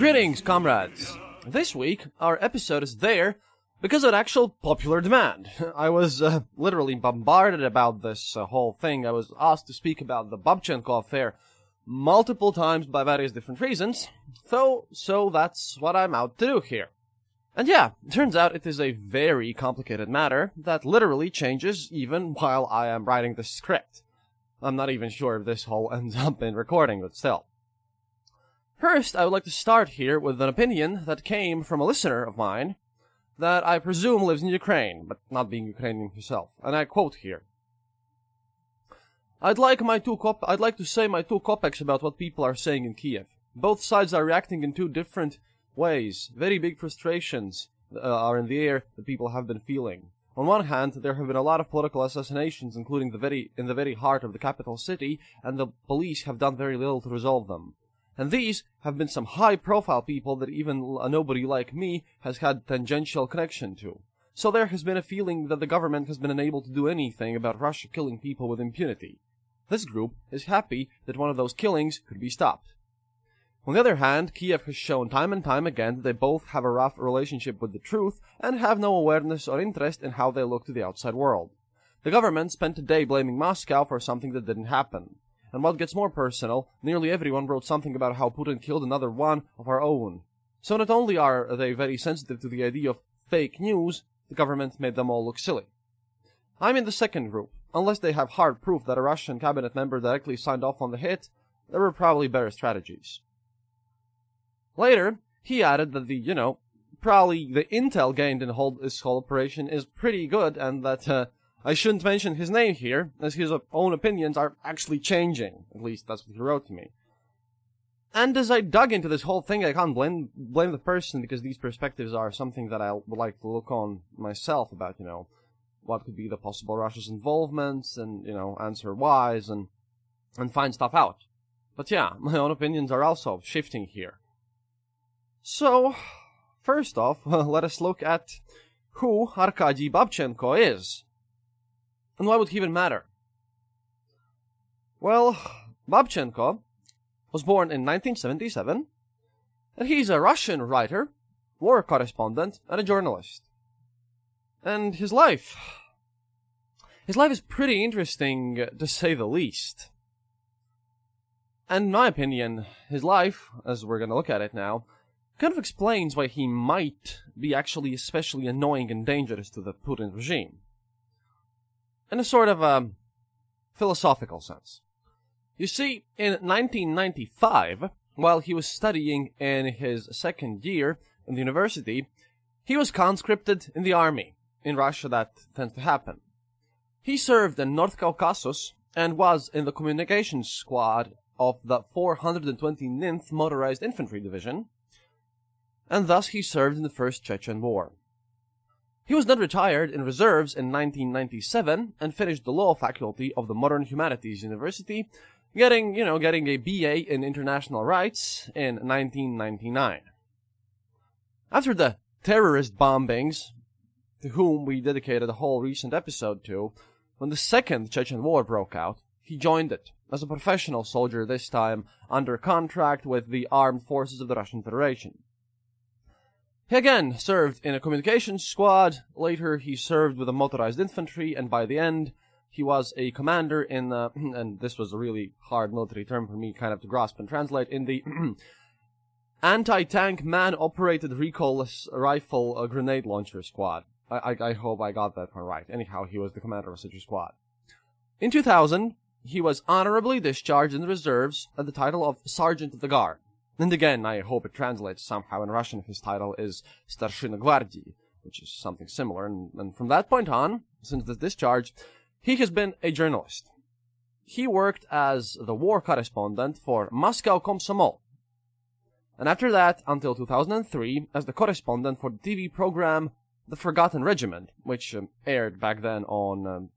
Greetings, comrades. This week, our episode is there because of actual popular demand. I was uh, literally bombarded about this uh, whole thing. I was asked to speak about the Babchenko affair multiple times by various different reasons, so, so that's what I'm out to do here. And yeah, turns out it is a very complicated matter that literally changes even while I am writing the script. I'm not even sure if this whole ends up in recording, but still. First, I would like to start here with an opinion that came from a listener of mine that I presume lives in Ukraine, but not being Ukrainian himself. And I quote here. I'd like my two cop- I'd like to say my two kopecks about what people are saying in Kiev. Both sides are reacting in two different ways. Very big frustrations uh, are in the air that people have been feeling. On one hand, there have been a lot of political assassinations, including the very in the very heart of the capital city, and the police have done very little to resolve them. And these have been some high profile people that even a nobody like me has had tangential connection to. So there has been a feeling that the government has been unable to do anything about Russia killing people with impunity. This group is happy that one of those killings could be stopped. On the other hand, Kiev has shown time and time again that they both have a rough relationship with the truth and have no awareness or interest in how they look to the outside world. The government spent a day blaming Moscow for something that didn't happen. And what gets more personal, nearly everyone wrote something about how Putin killed another one of our own. So not only are they very sensitive to the idea of fake news, the government made them all look silly. I'm in the second group. Unless they have hard proof that a Russian cabinet member directly signed off on the hit, there were probably better strategies. Later, he added that the, you know, probably the intel gained in whole, this whole operation is pretty good and that, uh, I shouldn't mention his name here, as his own opinions are actually changing. At least that's what he wrote to me. And as I dug into this whole thing, I can't blame blame the person because these perspectives are something that I would like to look on myself about, you know, what could be the possible Russia's involvements and, you know, answer whys and and find stuff out. But yeah, my own opinions are also shifting here. So, first off, let us look at who Arkady Babchenko is. And why would he even matter? Well, Babchenko was born in 1977, and he's a Russian writer, war correspondent, and a journalist. And his life. His life is pretty interesting, to say the least. And in my opinion, his life, as we're gonna look at it now, kind of explains why he might be actually especially annoying and dangerous to the Putin regime in a sort of a um, philosophical sense. You see, in 1995, while he was studying in his second year in the university, he was conscripted in the army. In Russia, that tends to happen. He served in North Caucasus and was in the communications squad of the 429th Motorized Infantry Division, and thus he served in the First Chechen War. He was then retired in reserves in 1997 and finished the law faculty of the Modern Humanities University, getting, you know, getting a BA in international rights in 1999. After the terrorist bombings, to whom we dedicated a whole recent episode to, when the second Chechen war broke out, he joined it as a professional soldier this time under contract with the armed forces of the Russian Federation. He again served in a communications squad, later he served with the motorized infantry, and by the end, he was a commander in the, and this was a really hard military term for me kind of to grasp and translate, in the anti-tank man-operated recoilless rifle uh, grenade launcher squad. I, I, I hope I got that one right. Anyhow, he was the commander of such a squad. In 2000, he was honorably discharged in the reserves at the title of Sergeant of the Guard. And again, I hope it translates somehow in Russian. His title is Starshina Gwardii, which is something similar. And, and from that point on, since the discharge, he has been a journalist. He worked as the war correspondent for Moscow Komsomol. And after that, until 2003, as the correspondent for the TV program The Forgotten Regiment, which um, aired back then on um,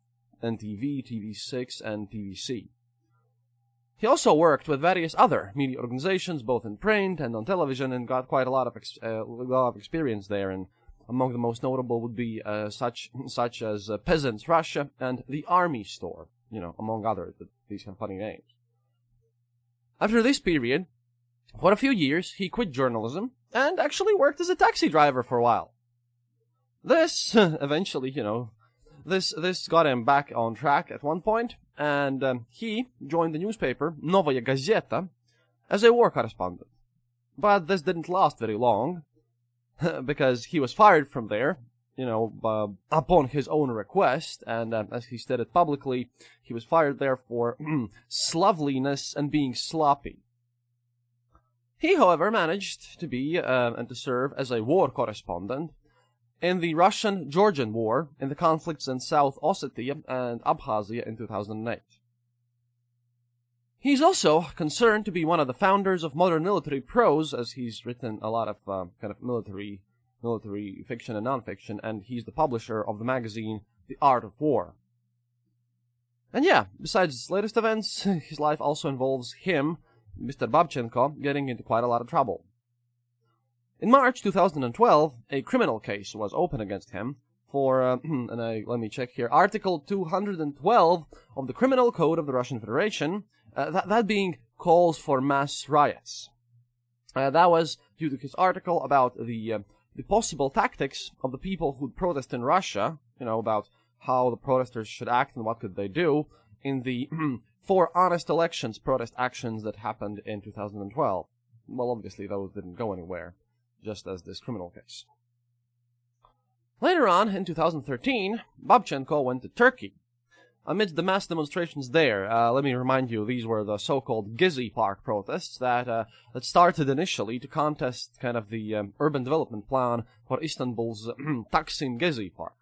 NTV, TV6, and TVC. He also worked with various other media organizations, both in print and on television, and got quite a lot of ex- uh, lot of experience there. And among the most notable would be uh, such such as uh, Peasants Russia and the Army Store, you know, among others. These have funny names. After this period, for a few years, he quit journalism and actually worked as a taxi driver for a while. This eventually, you know, this this got him back on track at one point, and um, he joined the newspaper Novaya Gazeta as a war correspondent. But this didn't last very long, because he was fired from there, you know, uh, upon his own request, and uh, as he stated publicly, he was fired there for sloveliness and being sloppy. He, however, managed to be uh, and to serve as a war correspondent in the Russian-Georgian War, in the conflicts in South Ossetia and Abkhazia in 2008. He's also concerned to be one of the founders of modern military prose, as he's written a lot of uh, kind of military military fiction and nonfiction, and he's the publisher of the magazine The Art of War. And yeah, besides his latest events, his life also involves him, Mr. Babchenko, getting into quite a lot of trouble. In March 2012, a criminal case was opened against him for, uh, and I, let me check here, Article 212 of the Criminal Code of the Russian Federation, uh, that, that being calls for mass riots. Uh, that was due to his article about the, uh, the possible tactics of the people who protest in Russia, you know, about how the protesters should act and what could they do in the for Honest Elections protest actions that happened in 2012. Well, obviously those didn't go anywhere just as this criminal case. Later on, in 2013, Babchenko went to Turkey. Amidst the mass demonstrations there, uh, let me remind you, these were the so-called Gezi Park protests that uh, that started initially to contest kind of the um, urban development plan for Istanbul's Taksim Gezi Park.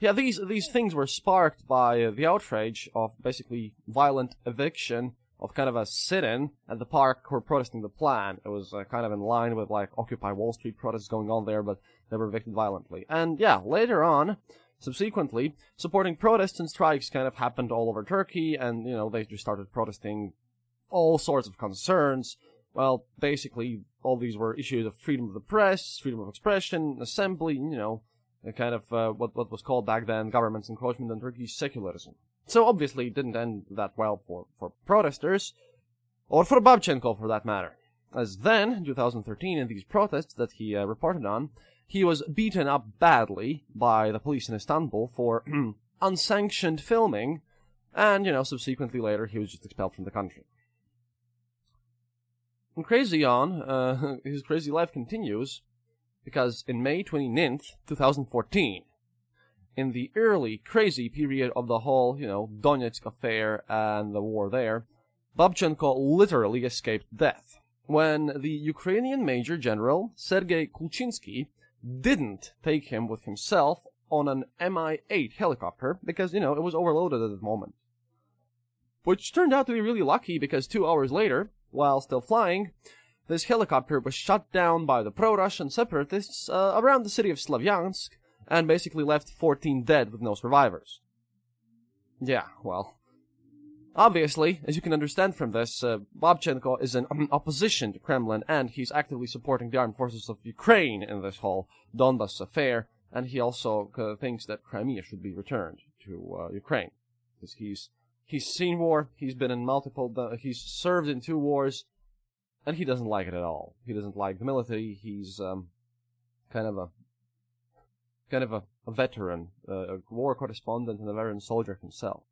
Yeah, these these things were sparked by the outrage of basically violent eviction of kind of a sit-in at the park who were protesting the plan. It was uh, kind of in line with like Occupy Wall Street protests going on there, but they were evicted violently. And yeah, later on, subsequently, supporting protests and strikes kind of happened all over Turkey, and you know they just started protesting all sorts of concerns. Well, basically, all these were issues of freedom of the press, freedom of expression, assembly, you know, kind of uh, what what was called back then government's encroachment on Turkey's secularism. So obviously it didn't end that well for, for protesters, or for Babchenko for that matter. As then, in 2013, in these protests that he uh, reported on, he was beaten up badly by the police in Istanbul for unsanctioned filming, and, you know, subsequently later he was just expelled from the country. And crazy on, uh, his crazy life continues, because in May 29th, 2014, in the early crazy period of the whole, you know, Donetsk affair and the war there, Babchenko literally escaped death when the Ukrainian Major General Sergei Kulchitsky didn't take him with himself on an Mi-8 helicopter because, you know, it was overloaded at the moment. Which turned out to be really lucky because two hours later, while still flying, this helicopter was shot down by the pro-Russian separatists uh, around the city of Slavyansk and basically left 14 dead with no survivors. Yeah, well, obviously, as you can understand from this, uh, is in opposition to Kremlin, and he's actively supporting the armed forces of Ukraine in this whole Donbas affair, and he also uh, thinks that Crimea should be returned to uh, Ukraine because he's he's seen war, he's been in multiple, uh, he's served in two wars, and he doesn't like it at all. He doesn't like the military. He's um, kind of a kind of a, a veteran, uh, a war correspondent, and a veteran soldier himself.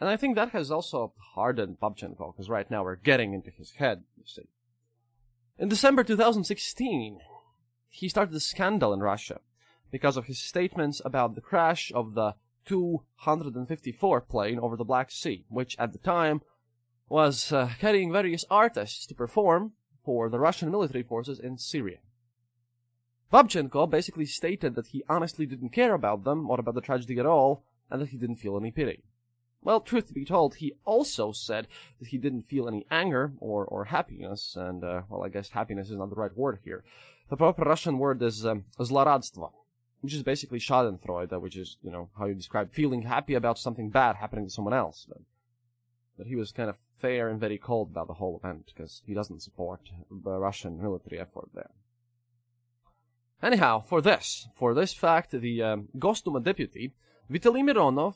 And I think that has also hardened Babchenko, because right now we're getting into his head, you see. In December 2016, he started a scandal in Russia because of his statements about the crash of the Tu-154 plane over the Black Sea, which at the time was uh, carrying various artists to perform for the Russian military forces in Syria. Babchenko basically stated that he honestly didn't care about them or about the tragedy at all, and that he didn't feel any pity. Well, truth to be told, he also said that he didn't feel any anger or, or happiness, and, uh, well, I guess happiness is not the right word here. The proper Russian word is um, which is basically schadenfreude, which is, you know, how you describe feeling happy about something bad happening to someone else. But, but he was kind of fair and very cold about the whole event, because he doesn't support the Russian military effort there. Anyhow, for this, for this fact, the um, Gosduma deputy, Vitaly Milonov,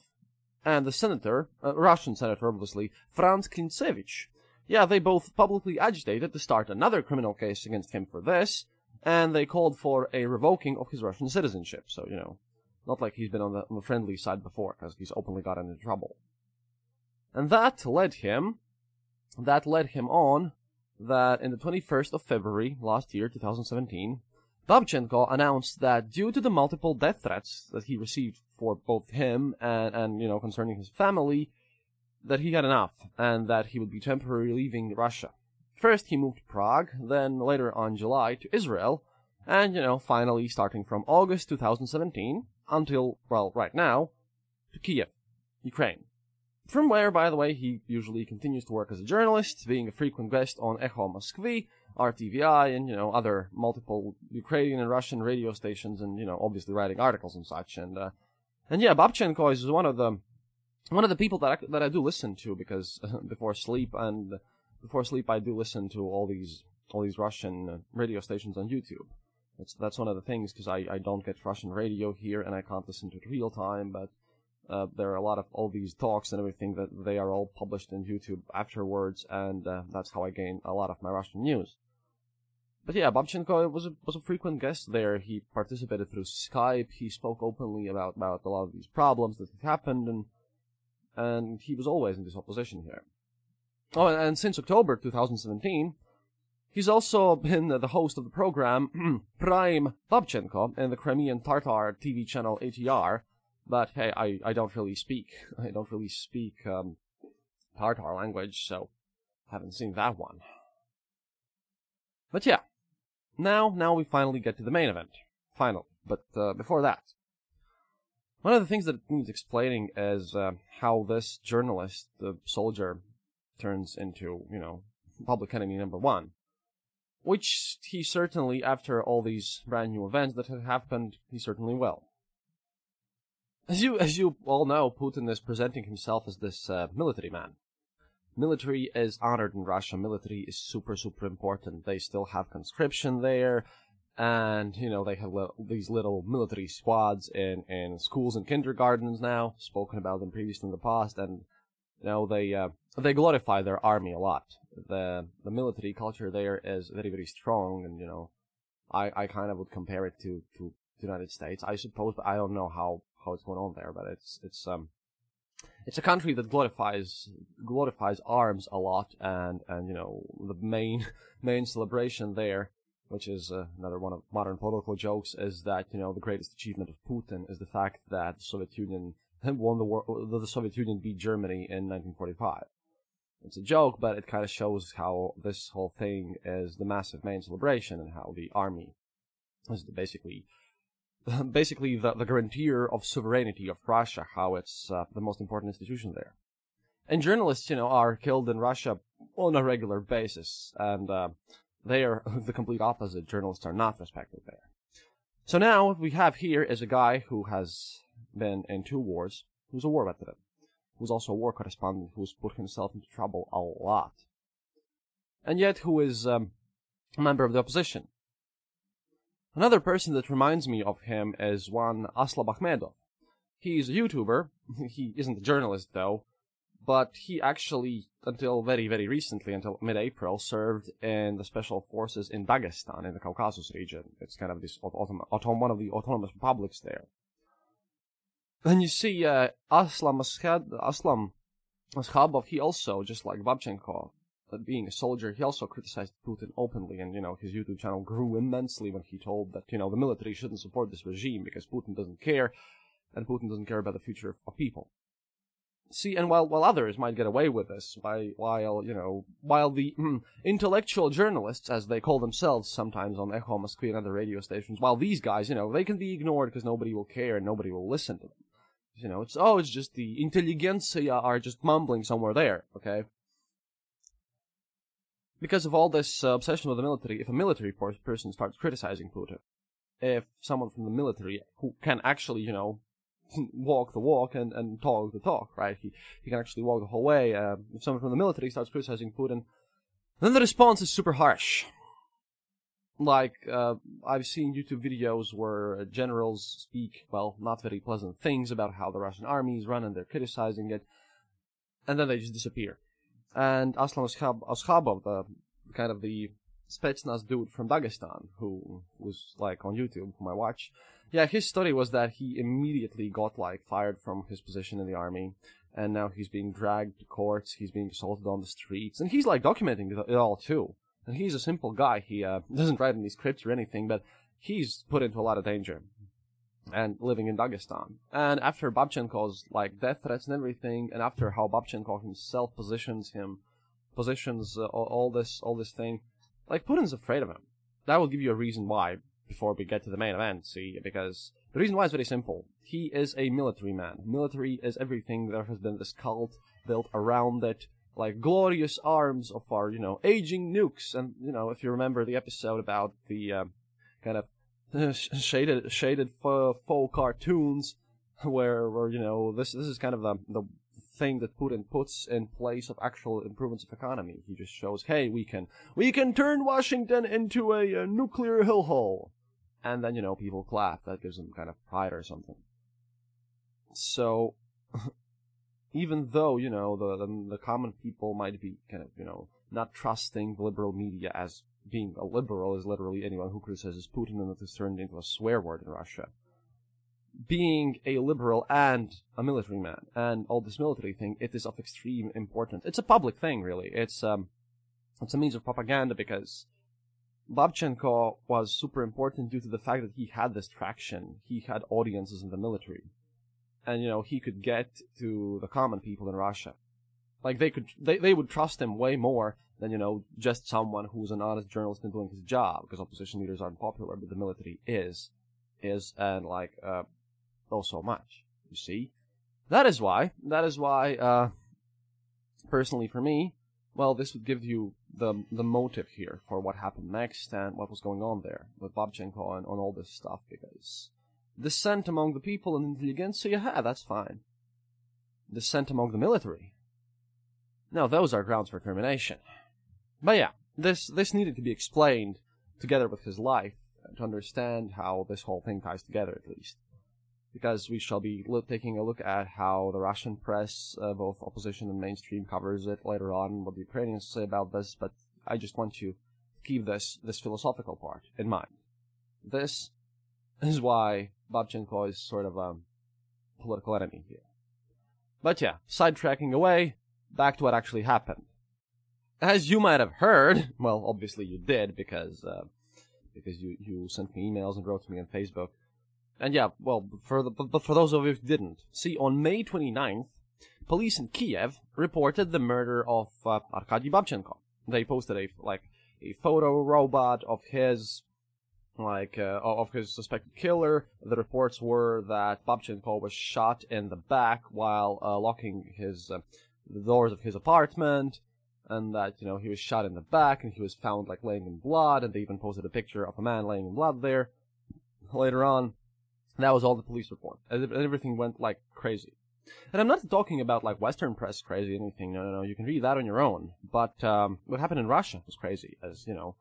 and the senator, uh, Russian senator obviously, Franz Klintsevich, yeah, they both publicly agitated to start another criminal case against him for this, and they called for a revoking of his Russian citizenship. So, you know, not like he's been on the, on the friendly side before, because he's openly gotten into trouble. And that led him, that led him on that in the 21st of February last year, 2017, Babchenko announced that due to the multiple death threats that he received for both him and, and you know, concerning his family, that he had enough, and that he would be temporarily leaving Russia. First, he moved to Prague, then later on July to Israel, and, you know, finally starting from August 2017 until, well, right now, to Kiev, Ukraine. From where, by the way, he usually continues to work as a journalist, being a frequent guest on Echo Moskvy, RTVI, and, you know, other multiple Ukrainian and Russian radio stations, and, you know, obviously writing articles and such. And, uh, and yeah, Babchenko is one of the, one of the people that I, that I do listen to because before sleep and before sleep, I do listen to all these all these Russian uh, radio stations on YouTube. That's that's one of the things because I, I don't get Russian radio here and I can't listen to it real time. But uh, there are a lot of all these talks and everything that they are all published in YouTube afterwards, and uh, that's how I gain a lot of my Russian news. But yeah, Babchenko was a, was a frequent guest there. He participated through Skype. He spoke openly about, about a lot of these problems that had happened, and and he was always in this opposition here. Oh, and since October 2017, he's also been the host of the program Prime Babchenko in the Crimean Tartar TV channel ATR. But hey, I, I don't really speak. I don't really speak um, Tartar language, so haven't seen that one. But yeah, now now we finally get to the main event. Finally, but uh, before that, one of the things that needs explaining is uh, how this journalist, the soldier turns into, you know, public enemy number one. Which he certainly, after all these brand new events that have happened, he certainly will. As you, as you all know, Putin is presenting himself as this uh, military man. Military is honored in Russia. Military is super, super important. They still have conscription there, and you know they have li- these little military squads in in schools and kindergartens now. Spoken about them previously in the past, and you know they uh, they glorify their army a lot. The the military culture there is very very strong, and you know, I I kind of would compare it to to the United States, I suppose, but I don't know how how it's going on there. But it's it's um it's a country that glorifies glorifies arms a lot, and and you know the main main celebration there, which is uh, another one of modern political jokes, is that you know the greatest achievement of Putin is the fact that the Soviet Union won the war, the Soviet Union beat Germany in 1945 it's a joke, but it kind of shows how this whole thing is the massive main celebration and how the army is basically basically the, the guarantor of sovereignty of Russia, how it's uh, the most important institution there. And journalists, you know, are killed in Russia on a regular basis, and uh, they are the complete opposite. Journalists are not respected there. So now what we have here is a guy who has been in two wars, who's a war veteran, who's also a war correspondent, who's put himself into trouble a lot, and yet who is um, a member of the opposition. Another person that reminds me of him is one Aslam Akhmedov. He's a YouTuber. he isn't a journalist though, but he actually, until very, very recently, until mid-April, served in the special forces in Dagestan, in the Caucasus region. It's kind of this autom- autom- one of the autonomous republics there. Then you see uh, Aslam Ashad- Aslam Askhabov, he also, just like Babchenko, being a soldier, he also criticized Putin openly, and, you know, his YouTube channel grew immensely when he told that, you know, the military shouldn't support this regime because Putin doesn't care, and Putin doesn't care about the future of people. See, and while while others might get away with this, while you know, while the mm, intellectual journalists, as they call themselves sometimes on Echo Moskvy and other radio stations, while these guys, you know, they can be ignored because nobody will care and nobody will listen to them. You know, it's oh, it's just the intelligentsia are just mumbling somewhere there, okay? Because of all this uh, obsession with the military, if a military person starts criticizing Putin, if someone from the military who can actually, you know, walk the walk and, and talk the talk, right? He, he can actually walk the whole way. Uh, if someone from the military starts criticizing Putin, then the response is super harsh. Like, uh, I've seen YouTube videos where uh, generals speak, well, not very pleasant things about how the Russian army is run and they're criticizing it, and then they just disappear. And Aslam Askhabov, the kind of the Spetsnaz dude from Dagestan, who was like on YouTube, whom I watch, yeah, his story was that he immediately got like fired from his position in the army, and now he's being dragged to courts. He's being assaulted on the streets, and he's like documenting it all too. And he's a simple guy. He uh, doesn't write any scripts or anything, but he's put into a lot of danger and living in Dagestan. And after Babchenko's like death threats and everything, and after how Babchenko himself positions him, positions uh, all, this all this thing, like Putin's afraid of him. That will give you a reason why before we get to the main event, see, because the reason why is very simple. He is a military man. Military is everything. There has been this cult built around it, like glorious arms of our, you know, aging nukes. And, you know, if you remember the episode about the uh, kind of shaded, shaded faux cartoons, where, where, you know, this, this is kind of the, the thing that Putin puts in place of actual improvements of economy. He just shows, hey, we can, we can turn Washington into a, a nuclear hellhole and then you know people clap. That gives them kind of pride or something. So, even though you know the, the, the common people might be kind of you know not trusting the liberal media as being a liberal is literally anyone who criticizes Putin and is turned into a swear word in Russia. Being a liberal and a military man and all this military thing, it is of extreme importance. It's a public thing, really. It's um, it's a means of propaganda because Babchenko was super important due to the fact that he had this traction. He had audiences in the military. And, you know, he could get to the common people in Russia. Like, they could, they, they would trust him way more than, you know, just someone who's an honest journalist and doing his job, because opposition leaders aren't popular, but the military is. Is, and, like, uh, oh, so much. You see? That is why, that is why, uh, personally for me, well, this would give you the the motive here for what happened next and what was going on there with Babchenko and on all this stuff because dissent among the people and intelligentsia, yeah, that's fine. Dissent among the military. Now those are grounds for termination. But yeah, this this needed to be explained together with his life to understand how this whole thing ties together at least because we shall be taking a look at how the Russian press, uh, both opposition and mainstream, covers it later on, what the Ukrainians say about this, but I just want to keep this, this philosophical part in mind. This is why Babchenko is sort of a political enemy here. But yeah, sidetracking away, back to what actually happened. As you might have heard, well, obviously you did because, uh, because you, you sent me emails and wrote to me on Facebook, and yeah, well, for the, but for those of you who didn't, see, on May 29th, police in Kiev reported the murder of uh, Arkady Babchenko. They posted a like a photo robot of his like uh, of his suspected killer. The reports were that Babchenko was shot in the back while uh, locking his uh, the doors of his apartment, and that you know he was shot in the back and he was found like laying in blood. And they even posted a picture of a man laying in blood there later on, that was all the police report. And everything went like crazy. And I'm not talking about like Western press crazy anything. No, no, no. You can read that on your own. But um, what happened in Russia was crazy, as you know.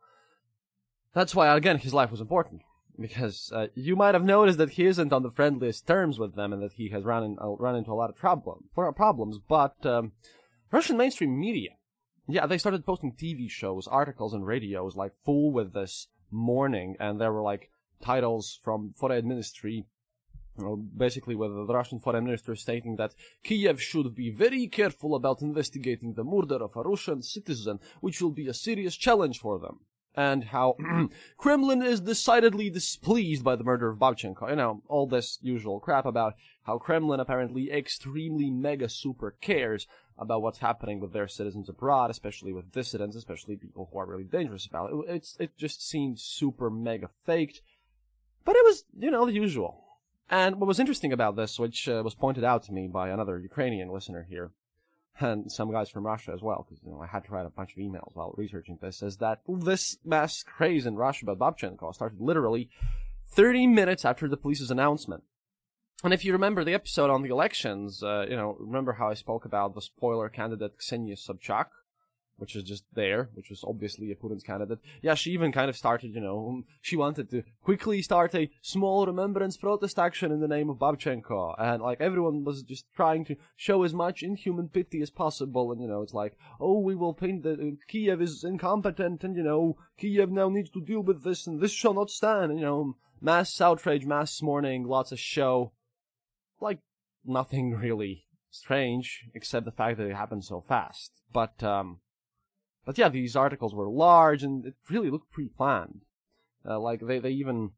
That's why again his life was important because uh, you might have noticed that he isn't on the friendliest terms with them and that he has run in, uh, run into a lot of trouble problems. But um, Russian mainstream media, yeah, they started posting TV shows, articles, and radios like full with this morning, and there were like titles from foreign ministry basically with the Russian foreign minister stating that Kiev should be very careful about investigating the murder of a Russian citizen, which will be a serious challenge for them. And how Kremlin is decidedly displeased by the murder of Babchenko. You know, all this usual crap about how Kremlin apparently extremely mega super cares about what's happening with their citizens abroad, especially with dissidents, especially people who are really dangerous about it. It's, it just seemed super mega faked. But it was, you know, the usual. And what was interesting about this, which uh, was pointed out to me by another Ukrainian listener here, and some guys from Russia as well, because you know I had to write a bunch of emails while researching this, is that this mass craze in Russia about Babchenko started literally 30 minutes after the police's announcement. And if you remember the episode on the elections, uh, you know, remember how I spoke about the spoiler candidate Ksenia Sobchak? which is just there, which was obviously a Putin's candidate. Yeah, she even kind of started, you know, um, she wanted to quickly start a small remembrance protest action in the name of Babchenko. And, like, everyone was just trying to show as much inhuman pity as possible. And, you know, it's like, oh, we will paint that uh, Kiev is incompetent and, you know, Kiev now needs to deal with this and this shall not stand. And, you know, mass outrage, mass mourning, lots of show. Nothing really strange, except the fact that it happened so fast. But, um, but yeah, these articles were large and it really looked pre-planned. Uh, like they, they even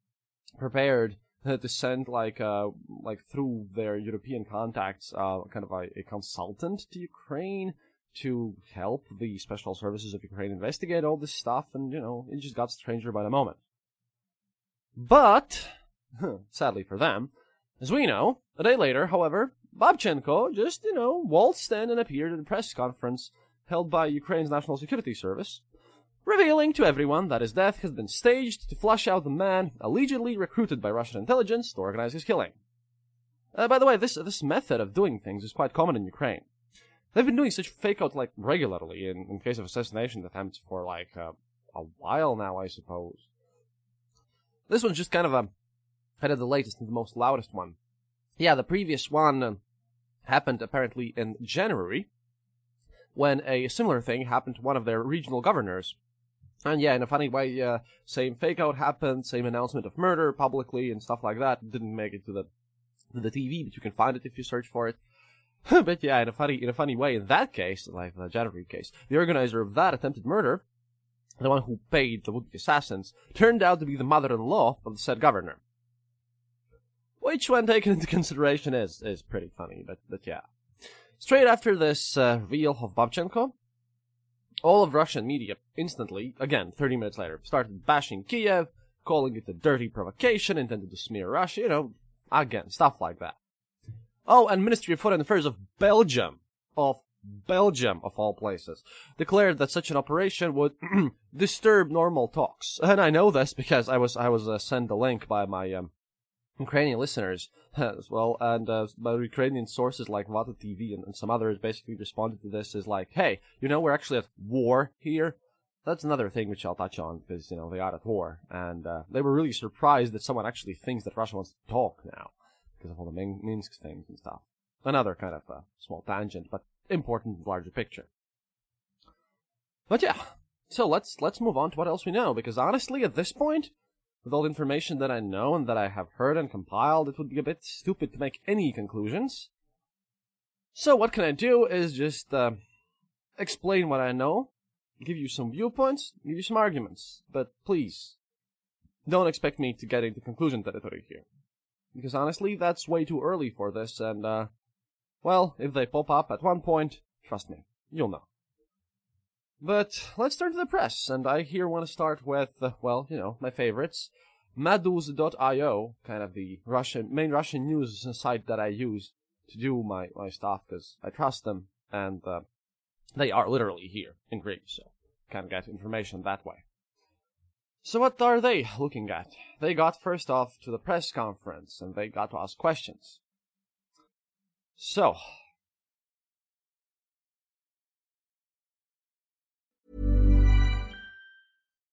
prepared to send like uh like through their European contacts uh kind of a, a consultant to Ukraine to help the special services of Ukraine investigate all this stuff and you know it just got stranger by the moment. But sadly for them, as we know, a day later, however, Babchenko just you know waltzed in and appeared at a press conference held by Ukraine's National Security Service, revealing to everyone that his death has been staged to flush out the man allegedly recruited by Russian intelligence to organize his killing. Uh, by the way, this this method of doing things is quite common in Ukraine. They've been doing such fake out like regularly in, in case of assassination attempts for like uh, a while now, I suppose. This one's just kind of a of the latest and the most loudest one. Yeah, the previous one uh, happened apparently in January, when a similar thing happened to one of their regional governors. And yeah, in a funny way, uh, same fake out happened, same announcement of murder publicly and stuff like that. Didn't make it to the to the TV, but you can find it if you search for it. but yeah, in a funny in a funny way, in that case, like the January case, the organizer of that attempted murder, the one who paid the would-be assassins, turned out to be the mother-in-law of the said governor. Which, when taken into consideration, is is pretty funny. But but yeah. Straight after this uh, reveal of Babchenko, all of Russian media instantly, again, 30 minutes later, started bashing Kiev, calling it a dirty provocation intended to smear Russia, you know, again, stuff like that. Oh, and Ministry of Foreign Affairs of Belgium, of Belgium, of all places, declared that such an operation would disturb normal talks. And I know this because I was I was uh, sent a link by my um, Ukrainian listeners as well, and uh, Ukrainian sources like Vata TV and, and, some others basically responded to this as like, hey, you know, we're actually at war here. That's another thing which I'll touch on because, you know, they are at war. And uh, they were really surprised that someone actually thinks that Russia wants to talk now because of all the Minsk things and stuff. Another kind of uh, small tangent, but important larger picture. But yeah, so let's let's move on to what else we know because honestly, at this point, with all the information that I know and that I have heard and compiled, it would be a bit stupid to make any conclusions. So what can I do is just uh, explain what I know, give you some viewpoints, give you some arguments. But please, don't expect me to get into conclusion territory here. Because honestly, that's way too early for this, and, uh, well, if they pop up at one point, trust me, you'll know. But let's turn to the press, and I here want to start with, uh, well, you know, my favorites. Meduza.io, kind of the Russian, main Russian news site that I use to do my, my stuff, because I trust them, and uh, they are literally here in Greece, so kind of get information that way. So what are they looking at? They got first off to the press conference and they got to ask questions. So,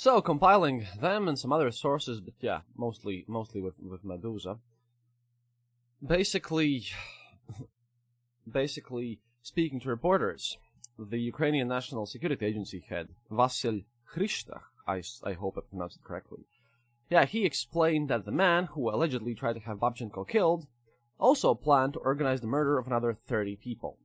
So compiling them and some other sources, but yeah, mostly mostly with with Meduza. Basically, basically speaking to reporters, the Ukrainian National Security Agency head Vasil Hristach, I, I hope I pronounced it correctly. Yeah, he explained that the man who allegedly tried to have Babchenko killed also planned to organize the murder of another 30 people.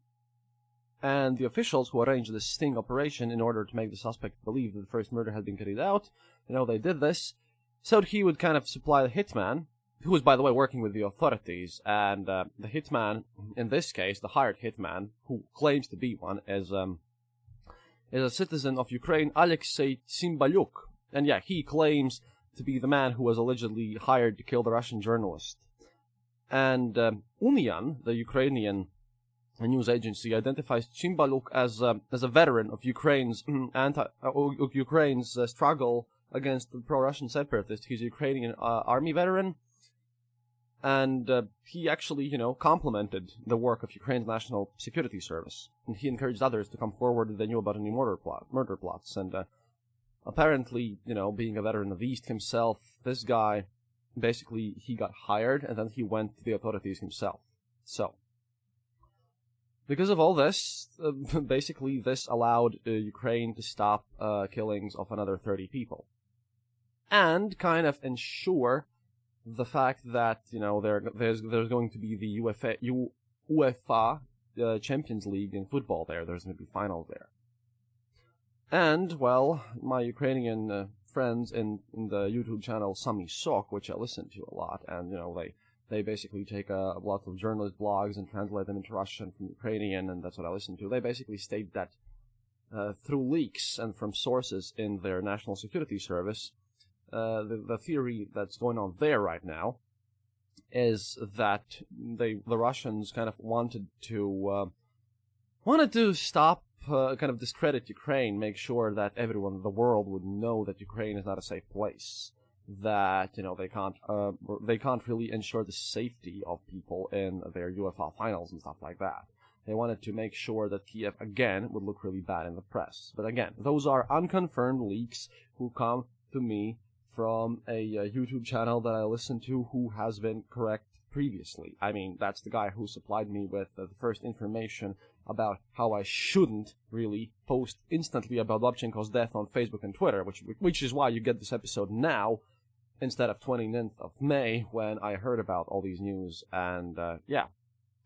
And the officials who arranged this sting operation in order to make the suspect believe that the first murder had been carried out, you know, they did this, so he would kind of supply the hitman, who was, by the way, working with the authorities, and uh, the hitman, in this case, the hired hitman, who claims to be one, is, um, is a citizen of Ukraine, Alexei Tsimbalyuk. And yeah, he claims to be the man who was allegedly hired to kill the Russian journalist. And um, Unian, the Ukrainian news agency, identifies Tsimbalyuk as uh, as a veteran of Ukraine's anti uh, Ukraine's uh, struggle against the pro-Russian separatists. He's a Ukrainian uh, army veteran, and uh, he actually, you know, complimented the work of Ukraine's National Security Service, and he encouraged others to come forward if they knew about any murder plot, murder plots, and uh, apparently, you know, being a veteran of the East himself, this guy basically he got hired and then he went to the authorities himself. So, because of all this, uh, basically this allowed uh, Ukraine to stop uh, killings of another 30 people. And kind of ensure the fact that, you know, there, there's, there's going to be the UEFA, U, UEFA uh, Champions League in football there. There's going to be final there. And, well, my Ukrainian uh, friends in, in the YouTube channel Sami Sok, which I listen to a lot, and, you know, they, they basically take a, lot of journalist blogs and translate them into Russian from Ukrainian, and that's what I listen to. They basically state that uh, through leaks and from sources in their national security service, uh, the, the theory that's going on there right now is that they the Russians kind of wanted to uh, wanted to stop uh, kind of discredit Ukraine, make sure that everyone in the world would know that Ukraine is not a safe place that you know they can't uh, they can't really ensure the safety of people in their UEFA finals and stuff like that. They wanted to make sure that Kiev again would look really bad in the press. But again, those are unconfirmed leaks who come to me from a, a uh, YouTube channel that I listen to who has been correct previously. I mean, that's the guy who supplied me with uh, the first information about how I shouldn't really post instantly about Babchenko's death on Facebook and Twitter, which which is why you get this episode now instead of 29th of May when I heard about all these news. And uh, yeah,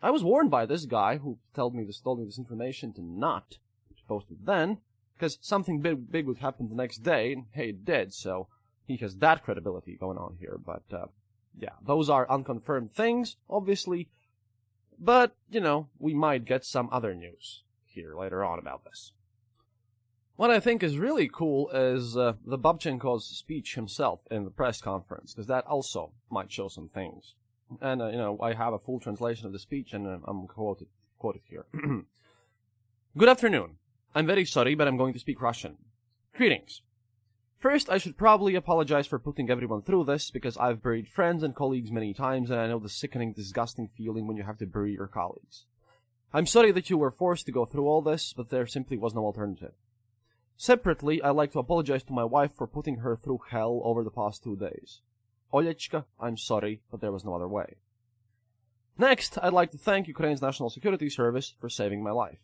I was warned by this guy who told me this, told me this information to not post it then, because something big big would happen the next day. And hey, it did. So he has that credibility going on here. But uh, yeah, those are unconfirmed things, obviously. But you know, we might get some other news here later on about this. What I think is really cool is uh, the Babchenko's speech himself in the press conference, because that also might show some things. And, uh, you know, I have a full translation of the speech, and uh, I'm quoted, quoted here. Good afternoon. I'm very sorry, but I'm going to speak Russian. Greetings. First, I should probably apologize for putting everyone through this, because I've buried friends and colleagues many times, and I know the sickening, disgusting feeling when you have to bury your colleagues. I'm sorry that you were forced to go through all this, but there simply was no alternative. Separately, I'd like to apologize to my wife for putting her through hell over the past two days. Olechka, I'm sorry, but there was no other way. Next, I'd like to thank Ukraine's National Security Service for saving my life.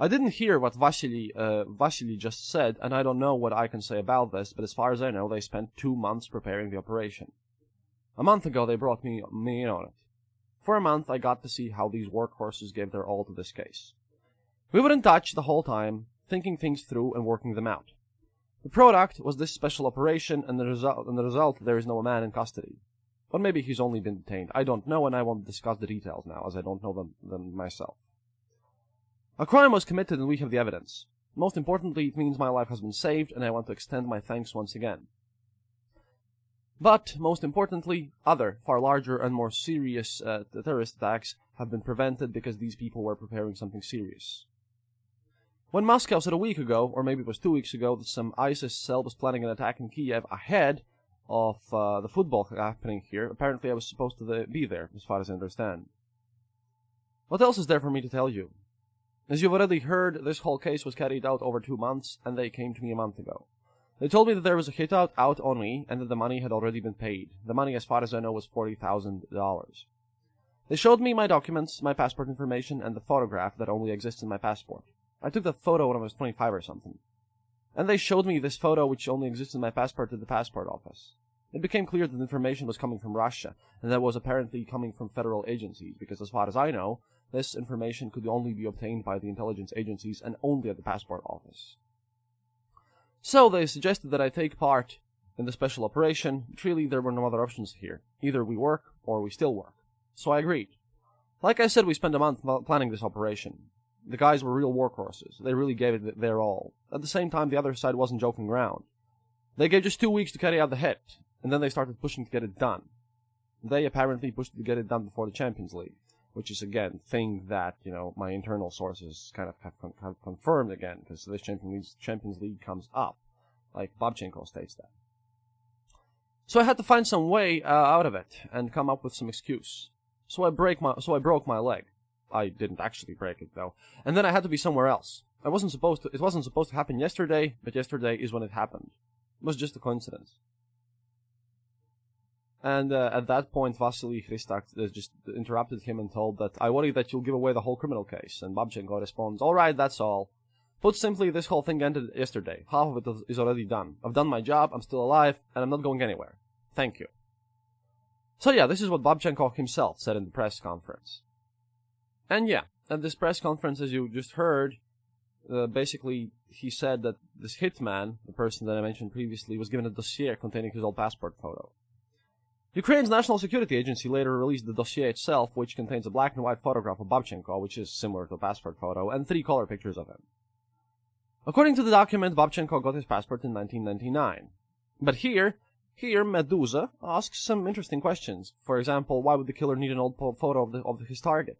I didn't hear what Vasily, uh, Vasily just said, and I don't know what I can say about this, but as far as I know, they spent two months preparing the operation. A month ago, they brought me, me in on it. For a month, I got to see how these workhorses gave their all to this case. We were in touch the whole time, thinking things through and working them out. The product was this special operation, and the result, and the result, there is no man in custody. Or maybe he's only been detained. I don't know, and I won't discuss the details now, as I don't know them, them myself. A crime was committed, and we have the evidence. Most importantly, it means my life has been saved, and I want to extend my thanks once again. But, most importantly, other, far larger and more serious uh, terrorist attacks have been prevented because these people were preparing something serious. When Moscow said a week ago, or maybe it was two weeks ago, that some ISIS cell was planning an attack in Kiev ahead of uh, the football happening here, apparently I was supposed to be there, as far as I understand. What else is there for me to tell you? As you've already heard, this whole case was carried out over two months, and they came to me a month ago. They told me that there was a hit out, out on me, and that the money had already been paid. The money, as far as I know, was $40,000. They showed me my documents, my passport information, and the photograph that only exists in my passport. I took the photo when I was 25 or something. And they showed me this photo which only exists in my passport to the passport office. It became clear that the information was coming from Russia, and that was apparently coming from federal agencies, because as far as I know, this information could only be obtained by the intelligence agencies and only at the passport office. So they suggested that I take part in the special operation, but really there were no other options here. Either we work, or we still work. So I agreed. Like I said, we spent a month planning this operation. The guys were real workhorses. They really gave it their all. At the same time, the other side wasn't joking around. They gave just two weeks to carry out the hit, and then they started pushing to get it done. They apparently pushed to get it done before the Champions League which is again thing that you know my internal sources kind of have, con- have confirmed again because this Champions League, Champions League comes up, like Babchenko states that. So I had to find some way uh, out of it and come up with some excuse. So I break my so I broke my leg. I didn't actually break it though, and then I had to be somewhere else. I wasn't supposed to. It wasn't supposed to happen yesterday, but yesterday is when it happened. It was just a coincidence. And uh, at that point, Vasily Hristak uh, just interrupted him and told that, I worry that you'll give away the whole criminal case. And Babchenko responds, Alright, that's all. Put simply, this whole thing ended yesterday. Half of it is already done. I've done my job, I'm still alive, and I'm not going anywhere. Thank you. So yeah, this is what Babchenko himself said in the press conference. And yeah, at this press conference, as you just heard, uh, basically he said that this hitman, the person that I mentioned previously, was given a dossier containing his old passport photo. Ukraine's National Security Agency later released the dossier itself, which contains a black and white photograph of Babchenko, which is similar to a passport photo, and three color pictures of him. According to the document, Babchenko got his passport in 1999. But here, here Meduza asks some interesting questions. For example, why would the killer need an old photo of, the, of his target?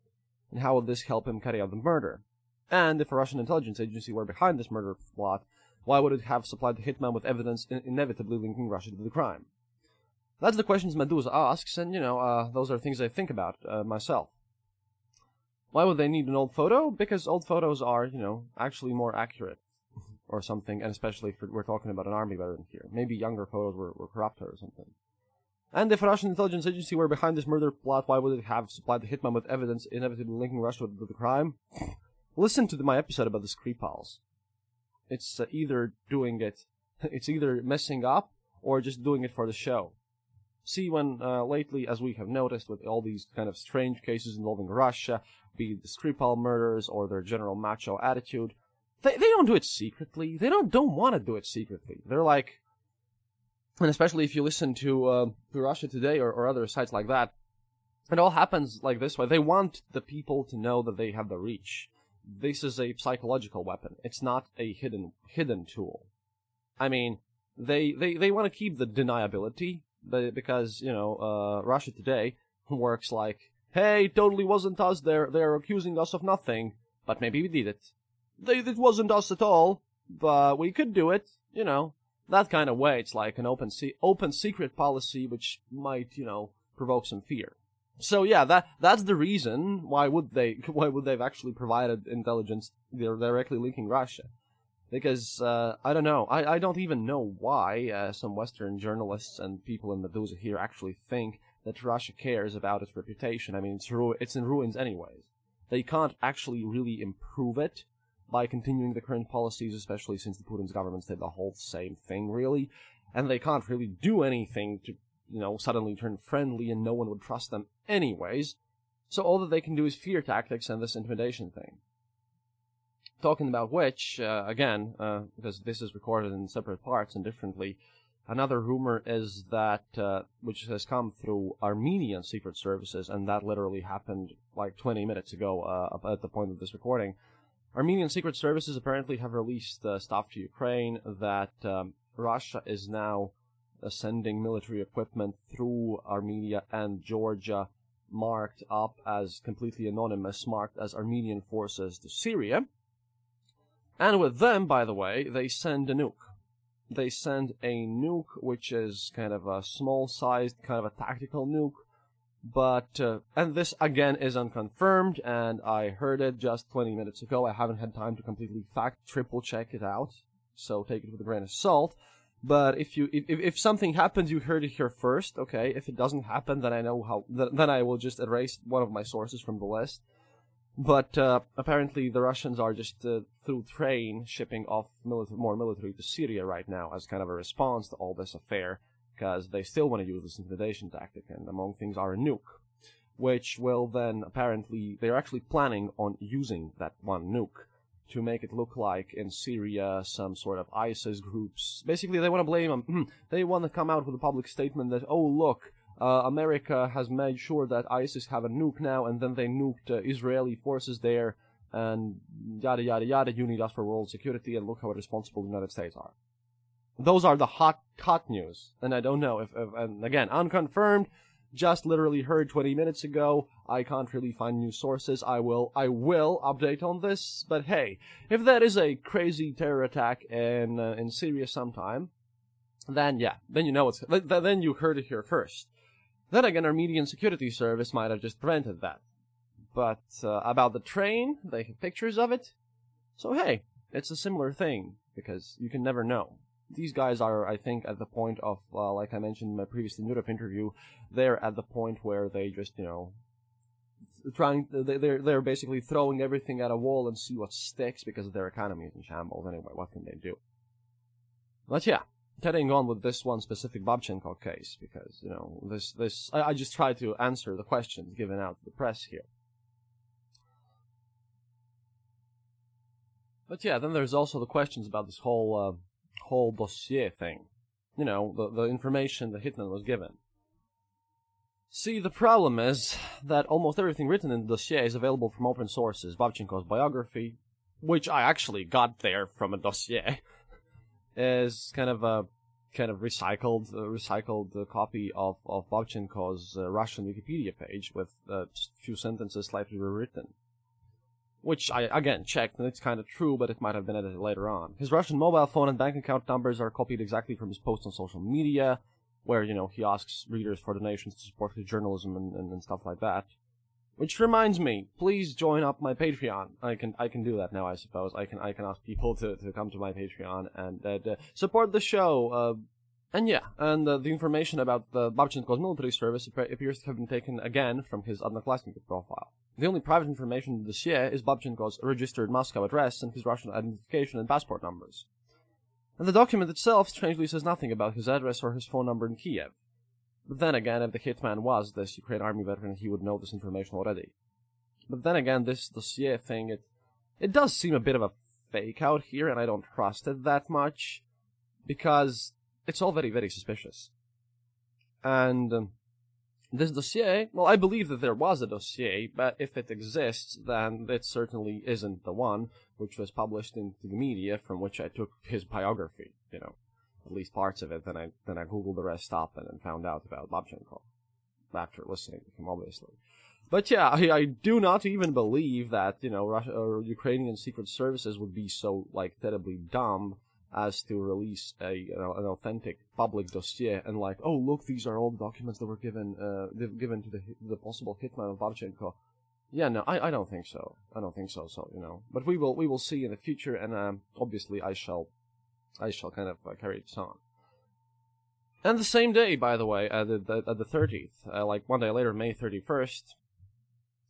And how would this help him carry out the murder? And if a Russian intelligence agency were behind this murder plot, why would it have supplied the hitman with evidence inevitably linking Russia to the crime? That's the questions Meduza asks, and you know, uh, those are things I think about uh, myself. Why would they need an old photo? Because old photos are, you know, actually more accurate, or something, and especially if we're talking about an army veteran here. Maybe younger photos were, were corrupted or something. And if Russian intelligence agency were behind this murder plot, why would it have supplied the hitman with evidence inevitably linking Russia to the crime? Listen to the, my episode about the Skripals. It's uh, either doing it, it's either messing up or just doing it for the show see when uh, lately, as we have noticed with all these kind of strange cases involving Russia, be the Skripal murders or their general macho attitude, they they don't do it secretly. They don't don't want to do it secretly. They're like, and especially if you listen to uh, Russia Today or, or other sites like that, it all happens like this way. They want the people to know that they have the reach. This is a psychological weapon. It's not a hidden hidden tool. I mean, they they, they want to keep the deniability but because you know uh, Russia Today works like, hey, totally wasn't us. They're they're accusing us of nothing, but maybe we did it. They, it wasn't us at all, but we could do it. You know that kind of way. It's like an open se- open secret policy, which might you know provoke some fear. So yeah, that that's the reason why would they why would they've actually provided intelligence they're directly linking Russia. because uh, I don't know. I, I don't even know why uh, some Western journalists and people in Meduza here actually think that Russia cares about its reputation. I mean, it's ru- it's in ruins anyways. They can't actually really improve it by continuing the current policies, especially since the Putin's government did the whole same thing, really. And they can't really do anything to, you know, suddenly turn friendly and no one would trust them anyways. So all that they can do is fear tactics and this intimidation thing. Talking about which, uh, again, uh, because this is recorded in separate parts and differently, another rumor is that, uh, which has come through Armenian secret services, and that literally happened like 20 minutes ago uh, at the point of this recording. Armenian secret services apparently have released uh, stuff to Ukraine that um, Russia is now uh, sending military equipment through Armenia and Georgia, marked up as completely anonymous, marked as Armenian forces to Syria. And with them, by the way, they send a nuke. They send a nuke, which is kind of a small sized, kind of a tactical nuke. But, uh, and this again is unconfirmed, and I heard it just 20 minutes ago. I haven't had time to completely fact triple check it out, so take it with a grain of salt. But if you, if, if something happens, you heard it here first, okay? If it doesn't happen, then I know how, then I will just erase one of my sources from the list. But uh, apparently, the Russians are just uh, through train shipping off military, more military to Syria right now as kind of a response to all this affair, because they still want to use this intimidation tactic, and among things are a nuke, which will then apparently they're actually planning on using that one nuke to make it look like in Syria some sort of ISIS groups. Basically, they want to blame them. they want to come out with a public statement that, oh look, uh, America has made sure that ISIS have a nuke now, and then they nuked uh, Israeli forces there, and yada yada yada. You need us for world security, and look how responsible the United States are. Those are the hot hot news, and I don't know if, if and again unconfirmed. Just literally heard 20 minutes ago. I can't really find new sources. I will I will update on this. But hey, if that is a crazy terror attack in uh, in Syria sometime, then yeah, then you know it's then you heard it here first. Then again, Armenian security service might have just prevented that. But uh, about the train, they have pictures of it. So hey, it's a similar thing because you can never know. These guys are, I think, at the point of, uh, like I mentioned in my previous Europe interview, they're at the point where they just, you know, trying, they're they're basically throwing everything at a wall and see what sticks because their economy is in shambles anyway. What can they do? But yeah, carrying on with this one specific Babchenko case, because, you know, this, this, I, I just try to answer the questions given out to the press here. But yeah, then there's also the questions about this whole, uh, whole dossier thing. You know, the, the information the Hitman was given. See, the problem is that almost everything written in the dossier is available from open sources. Babchenko's biography, which I actually got there from a dossier, is kind of a kind of recycled uh, recycled uh, copy of of Babchenko's uh, Russian Wikipedia page with a few sentences slightly rewritten. Which I again checked and it's kind of true, but it might have been edited later on. His Russian mobile phone and bank account numbers are copied exactly from his posts on social media, where you know he asks readers for donations to support his journalism and, and, and stuff like that. Which reminds me, please join up my Patreon. I can I can do that now, I suppose. I can I can ask people to, to come to my Patreon and uh, support the show. Uh, and yeah, and uh, the information about the Babchenko's military service appears to have been taken again from his Odnoklassniki profile. The only private information in the dossier is Babchenko's registered Moscow address and his Russian identification and passport numbers. And the document itself strangely says nothing about his address or his phone number in Kiev. But then again, if the hitman was this Ukraine army veteran, he would know this information already. But then again, this dossier thing, it, it does seem a bit of a fake out here, and I don't trust it that much, because it's all very, very suspicious. And um, this dossier, well, I believe that there was a dossier, but if it exists, then it certainly isn't the one which was published into the media from which I took his biography, you know at least parts of it. Then I then I googled the rest up and then found out about Babchenko after listening to him, obviously. But yeah, I, I do not even believe that you know Russia or Ukrainian secret services would be so like terribly dumb as to release a you know, an authentic public dossier and like, oh look, these are all the documents that were given uh given to the the possible hitman of Babchenko. yeah, no, I, I don't think so. I don't think so. So you know, but we will we will see in the future, and um, obviously I shall I shall kind of uh, carry this on. And the same day, by the way, at the, the the thirtieth, uh, like one day later, May thirty first,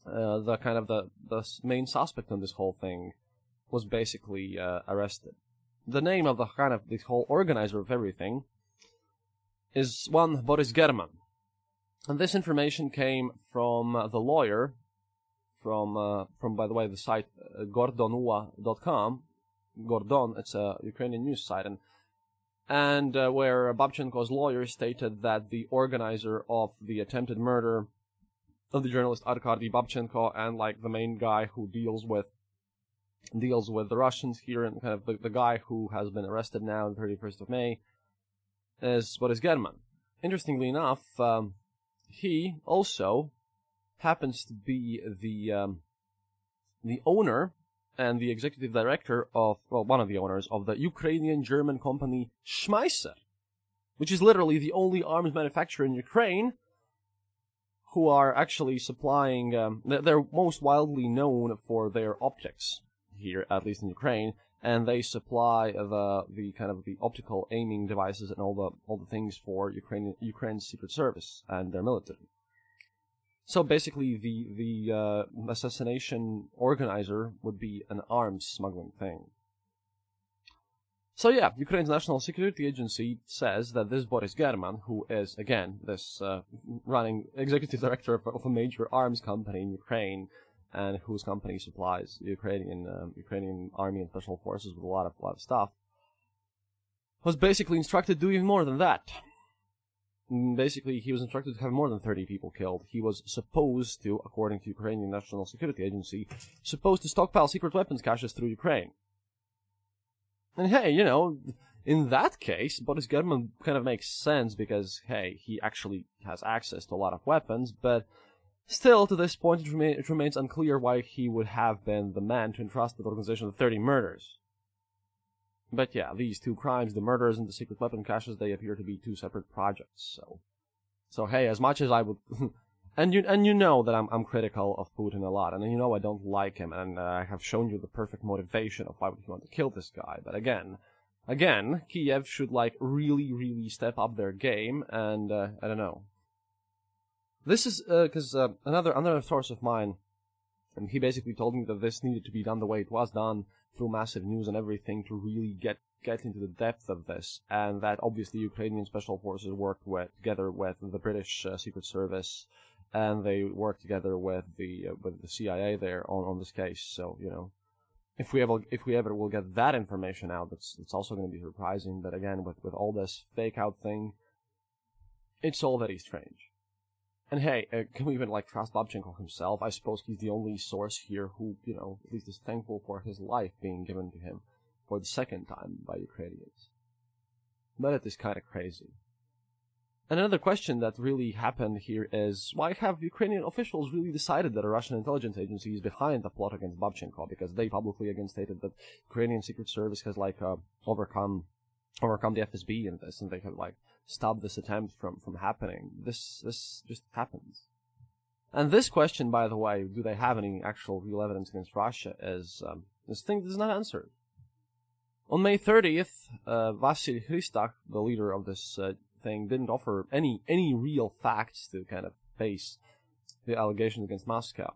uh, the kind of the the main suspect in this whole thing was basically uh, arrested. The name of the kind of the whole organizer of everything is one Boris German, and this information came from uh, the lawyer from uh, from by the way the site uh, gordonua.com. Gordon, it's a Ukrainian news site, and and uh, where Babchenko's lawyer stated that the organizer of the attempted murder of the journalist Arkady Babchenko and like the main guy who deals with deals with the Russians here and kind of the, the guy who has been arrested now on the 31st of May is Boris German. Interestingly enough, um, he also happens to be the um, the owner and the executive director of well, one of the owners of the Ukrainian German company Schmeisser, which is literally the only arms manufacturer in Ukraine who are actually supplying. Um, they're most widely known for their optics here, at least in Ukraine, and they supply the the kind of the optical aiming devices and all the all the things for Ukraine Ukraine's secret service and their military. So basically, the the uh, assassination organizer would be an arms smuggling thing. So yeah, Ukraine's National Security Agency says that this Boris German, who is again this uh, running executive director of, of, a major arms company in Ukraine, and whose company supplies Ukrainian um, Ukrainian army and special forces with a lot of a lot of stuff, was basically instructed to do even more than that. Mm, basically, he was instructed to have more than 30 people killed. He was supposed to, according to Ukrainian National Security Agency, supposed to stockpile secret weapons caches through Ukraine. And hey, you know, in that case, Boris German kind of makes sense because, hey, he actually has access to a lot of weapons, but still, to this point, it, it remains unclear why he would have been the man to entrust the organization with 30 murders. But yeah, these two crimes, the murders and the secret weapon caches, they appear to be two separate projects. So, so hey, as much as I would, and you and you know that I'm I'm critical of Putin a lot, and you know I don't like him, and uh, I have shown you the perfect motivation of why would he want to kill this guy. But again, again, Kiev should like really, really step up their game, and uh, I don't know. This is because uh, uh, another another source of mine, and he basically told me that this needed to be done the way it was done through massive news and everything to really get get into the depth of this, and that obviously Ukrainian special forces worked with together with the British uh, Secret Service, and they worked together with the uh, with the CIA there on, on this case. So you know, if we ever if we ever will get that information out, that's it's also going to be surprising. But again, with with all this fake out thing, it's all very strange. And hey, uh, can we even like trust Babchenko himself? I suppose he's the only source here who, you know, at least is thankful for his life being given to him for the second time by Ukrainians. But it is kind of crazy. And another question that really happened here is why have Ukrainian officials really decided that a Russian intelligence agency is behind the plot against Babchenko? Because they publicly again stated that Ukrainian Secret Service has like uh, overcome overcome the FSB in this, and they have like stop this attempt from, from happening. This this just happens. And this question, by the way, do they have any actual real evidence against Russia, is um, this thing is not answered. On May 30th, uh, Vasil Hristak, the leader of this uh, thing, didn't offer any any real facts to kind of base the allegations against Moscow.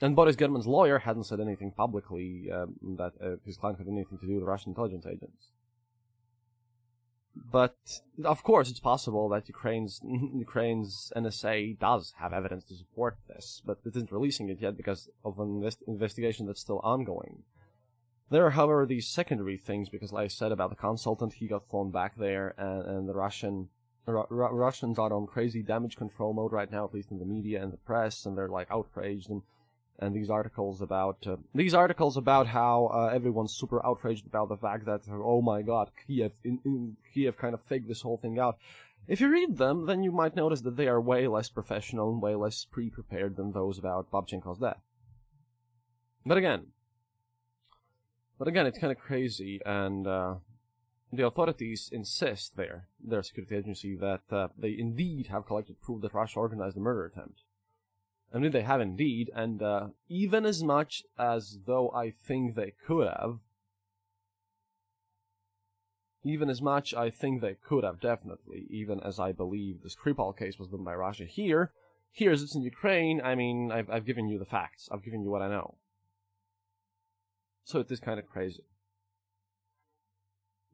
And Boris German's lawyer hadn't said anything publicly um, that uh, his client had anything to do with Russian intelligence agents. But of course, it's possible that Ukraine's Ukraine's NSA does have evidence to support this, but it isn't releasing it yet because of an invest- investigation that's still ongoing. There are, however, these secondary things because, like I said about the consultant, he got flown back there, and, and the Russian Ru- Russians are on crazy damage control mode right now, at least in the media and the press, and they're like outraged and and these articles about uh, these articles about how uh, everyone's super outraged about the fact that oh my god Kiev in, in Kiev kind of faked this whole thing out. If you read them, then you might notice that they are way less professional and way less pre-prepared than those about Babchenko's death. But again, but again, it's kind of crazy, and uh, the authorities insist there, their security agency, that uh, they indeed have collected proof that Russia organized the murder attempt I mean, they have indeed, and uh, even as much as though I think they could have, even as much I think they could have, definitely, even as I believe the Skripal case was done by Russia here, here as it's in Ukraine, I mean, I've, I've given you the facts. I've given you what I know. So it is kind of crazy.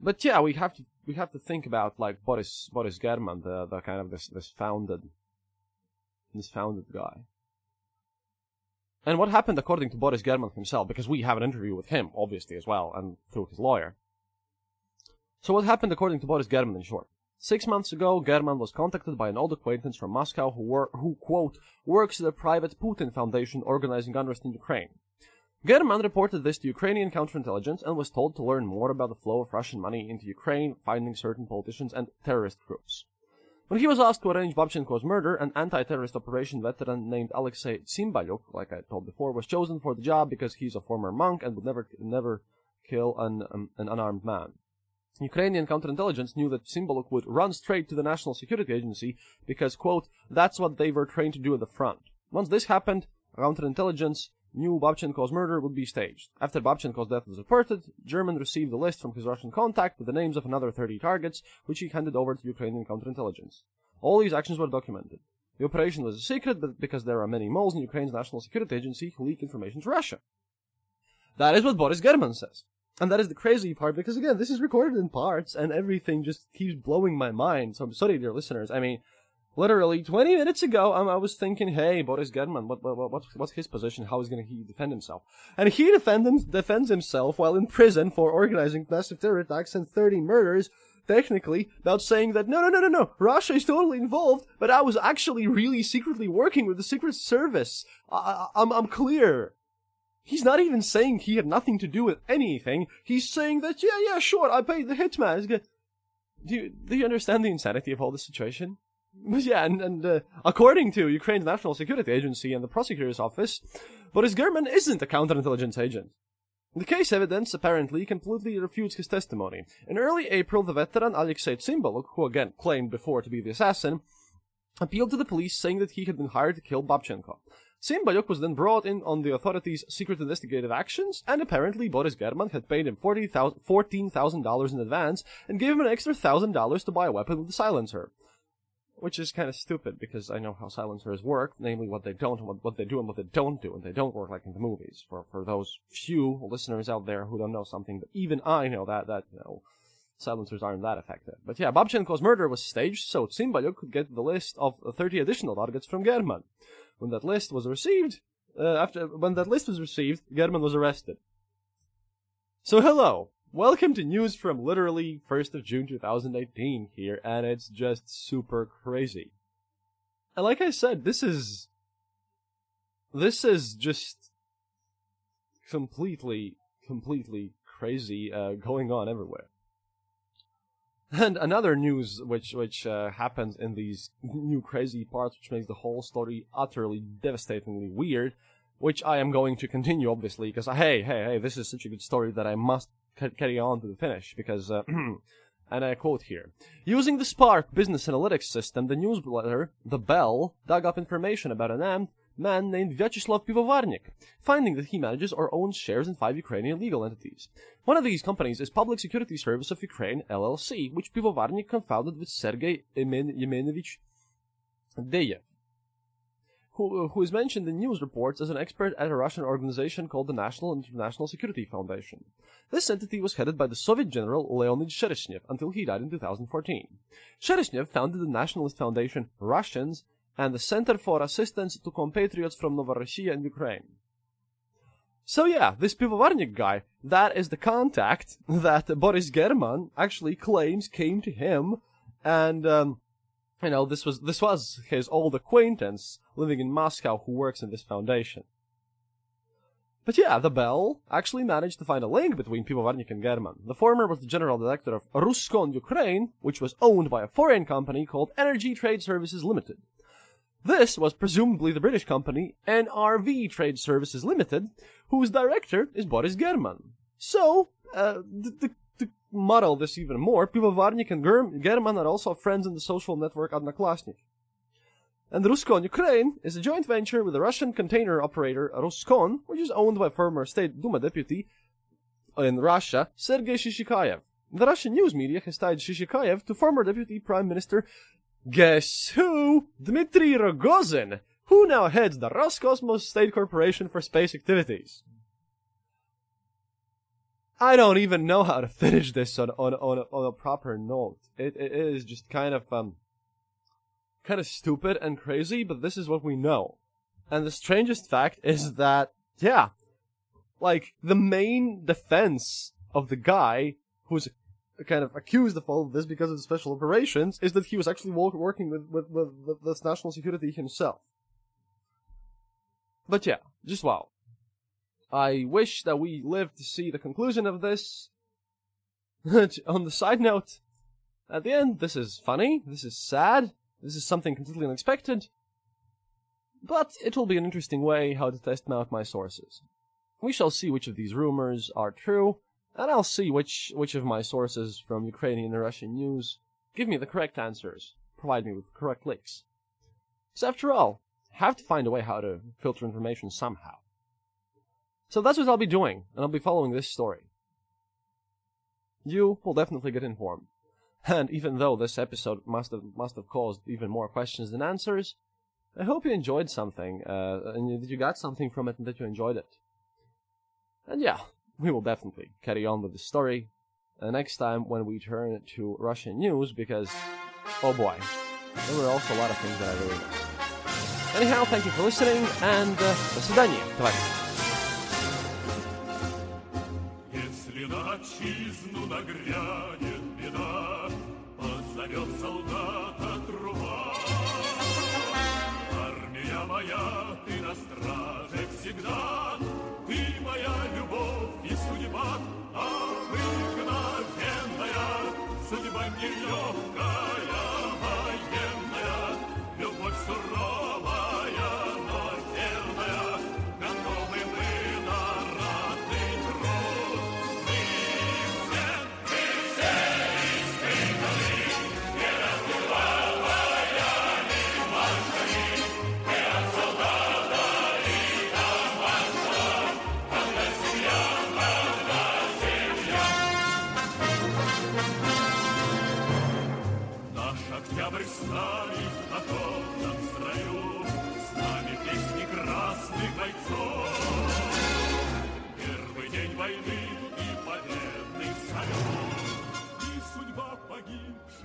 But yeah, we have to we have to think about like Boris Boris German, the the kind of this this founded this founded guy. And what happened according to Boris German himself, because we have an interview with him, obviously, as well, and through his lawyer. So what happened according to Boris German in short? Six months ago, German was contacted by an old acquaintance from Moscow who, wor- who quote, works at a private Putin foundation organizing unrest in Ukraine. German reported this to Ukrainian counterintelligence and was told to learn more about the flow of Russian money into Ukraine, finding certain politicians and terrorist groups. When he was asked to arrange Babchenko's murder, an anti-terrorist operation veteran named Alexei Tsimbaluk, like I told before, was chosen for the job because he's a former monk and would never, never kill an, um, an unarmed man. Ukrainian counterintelligence knew that Tsimbaluk would run straight to the National Security Agency because, quote, that's what they were trained to do at the front. Once this happened, counterintelligence knew Babchenko's murder would be staged. After Babchenko's death was reported, German received a list from his Russian contact with the names of another 30 targets, which he handed over to Ukrainian counterintelligence. All these actions were documented. The operation was a secret but because there are many moles in Ukraine's National Security Agency who leak information to Russia. That is what Boris German says. And that is the crazy part because again, this is recorded in parts and everything just keeps blowing my mind. So I'm sorry, dear listeners. I mean, literally 20 minutes ago, um, I was thinking, hey, Boris German, what, what, what, what's his position? How is he going to he defend himself? And he defend defends himself while in prison for organizing massive terror attacks and 30 murders, technically, about saying that, no, no, no, no, no, Russia is totally involved, but I was actually really secretly working with the Secret Service. I, I, I'm, I'm clear. He's not even saying he had nothing to do with anything. He's saying that, yeah, yeah, sure, I paid the hitman. Do you, do you understand the insanity of all this situation? Yeah, and, and uh, according to Ukraine's National Security Agency and the prosecutor's office, Boris German isn't a counterintelligence agent. The case evidence apparently completely refutes his testimony. In early April, the veteran Alexei Tsimbaluk, who again claimed before to be the assassin, appealed to the police saying that he had been hired to kill Babchenko. Tsimbaluk was then brought in on the authorities' secret investigative actions, and apparently Boris German had paid him $14,000 in advance and gave him an extra $1,000 to buy a weapon with a silencer. Which is kind of stupid because I know how silencers work, namely what they don't, what, what they do and what they don't do, and they don't work like in the movies. For, for those few listeners out there who don't know something, but even I know that, that, you know, silencers aren't that effective. But yeah, Babchenko's murder was staged so Tsimbaluk could get the list of 30 additional targets from German. When that list was received, uh, after when that list was received, German was arrested. So hello, welcome to news from literally 1st of June 2018 here, and it's just super crazy. And like I said, this is this is just completely, completely crazy uh, going on everywhere. And another news which which uh, happens in these new crazy parts, which makes the whole story utterly devastatingly weird, which I am going to continue obviously because hey hey hey this is such a good story that I must carry on to the finish because. Uh, and I quote here Using the Spark business analytics system, the newsletter, The Bell, dug up information about an armed man named Vyacheslav Pivovarnik, finding that he manages or owns shares in five Ukrainian legal entities. One of these companies is Public Security Service of Ukraine, LLC, which Pivovarnik confounded with Sergei Yemenovich Deyev, who, is mentioned in news reports as an expert at a Russian organization called the National International Security Foundation. This entity was headed by the Soviet general Leonid Shereshnev until he died in 2014. Shereshnev founded the nationalist foundation Russians and the Center for Assistance to Compatriots from Novorossiya and Ukraine. So yeah, this Pivovarnik guy, that is the contact that Boris German actually claims came to him, and um, you know this was this was his old acquaintance living in Moscow who works in this foundation. But yeah, the Bell actually managed to find a link between Pivovarnik and German. The former was the general director of Ruskon Ukraine, which was owned by a foreign company called Energy Trade Services Limited. This was presumably the British company NRV Trade Services Limited, whose director is Boris German. So, uh, to, to muddle this even more, Pivovarnik and German are also friends in the social network Odnoklassniki. And Ruskon Ukraine is a joint venture with the Russian container operator Roskon, which is owned by former State Duma deputy in Russia, Sergei Shishkarev. The Russian news media has tied Shishkarev to former deputy prime minister, guess who? Dmitry Rogozin, who now heads the Roscosmos State Corporation for Space Activities. I don't even know how to finish this on on on a, on a proper note. It, it is just kind of um kind of stupid and crazy, but this is what we know. And the strangest fact is that yeah, like the main defense of the guy who's kind of accused of all of this because of the special operations is that he was actually working with with, with, with the national security himself. But yeah, just wow. I wish that we live to see the conclusion of this. On the side note, at the end, this is funny, this is sad, this is something completely unexpected, but it will be an interesting way how to test out my sources. We shall see which of these rumors are true, and I'll see which, which of my sources from Ukrainian and Russian news give me the correct answers, provide me with correct links. So after all, I have to find a way how to filter information somehow. So that's what I'll be doing, and I'll be following this story. You will definitely get informed. And even though this episode must have must have caused even more questions than answers, I hope you enjoyed something, uh, and that you got something from it, and that you enjoyed it. And yeah, we will definitely carry on with the story uh, next time when we turn to Russian news, because oh boy, there were also a lot of things that I really missed. Anyhow, thank you for listening, and uh, до свидания, товарищи. Нагрянет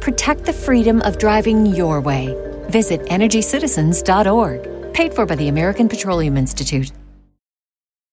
Protect the freedom of driving your way. Visit EnergyCitizens.org. Paid for by the American Petroleum Institute.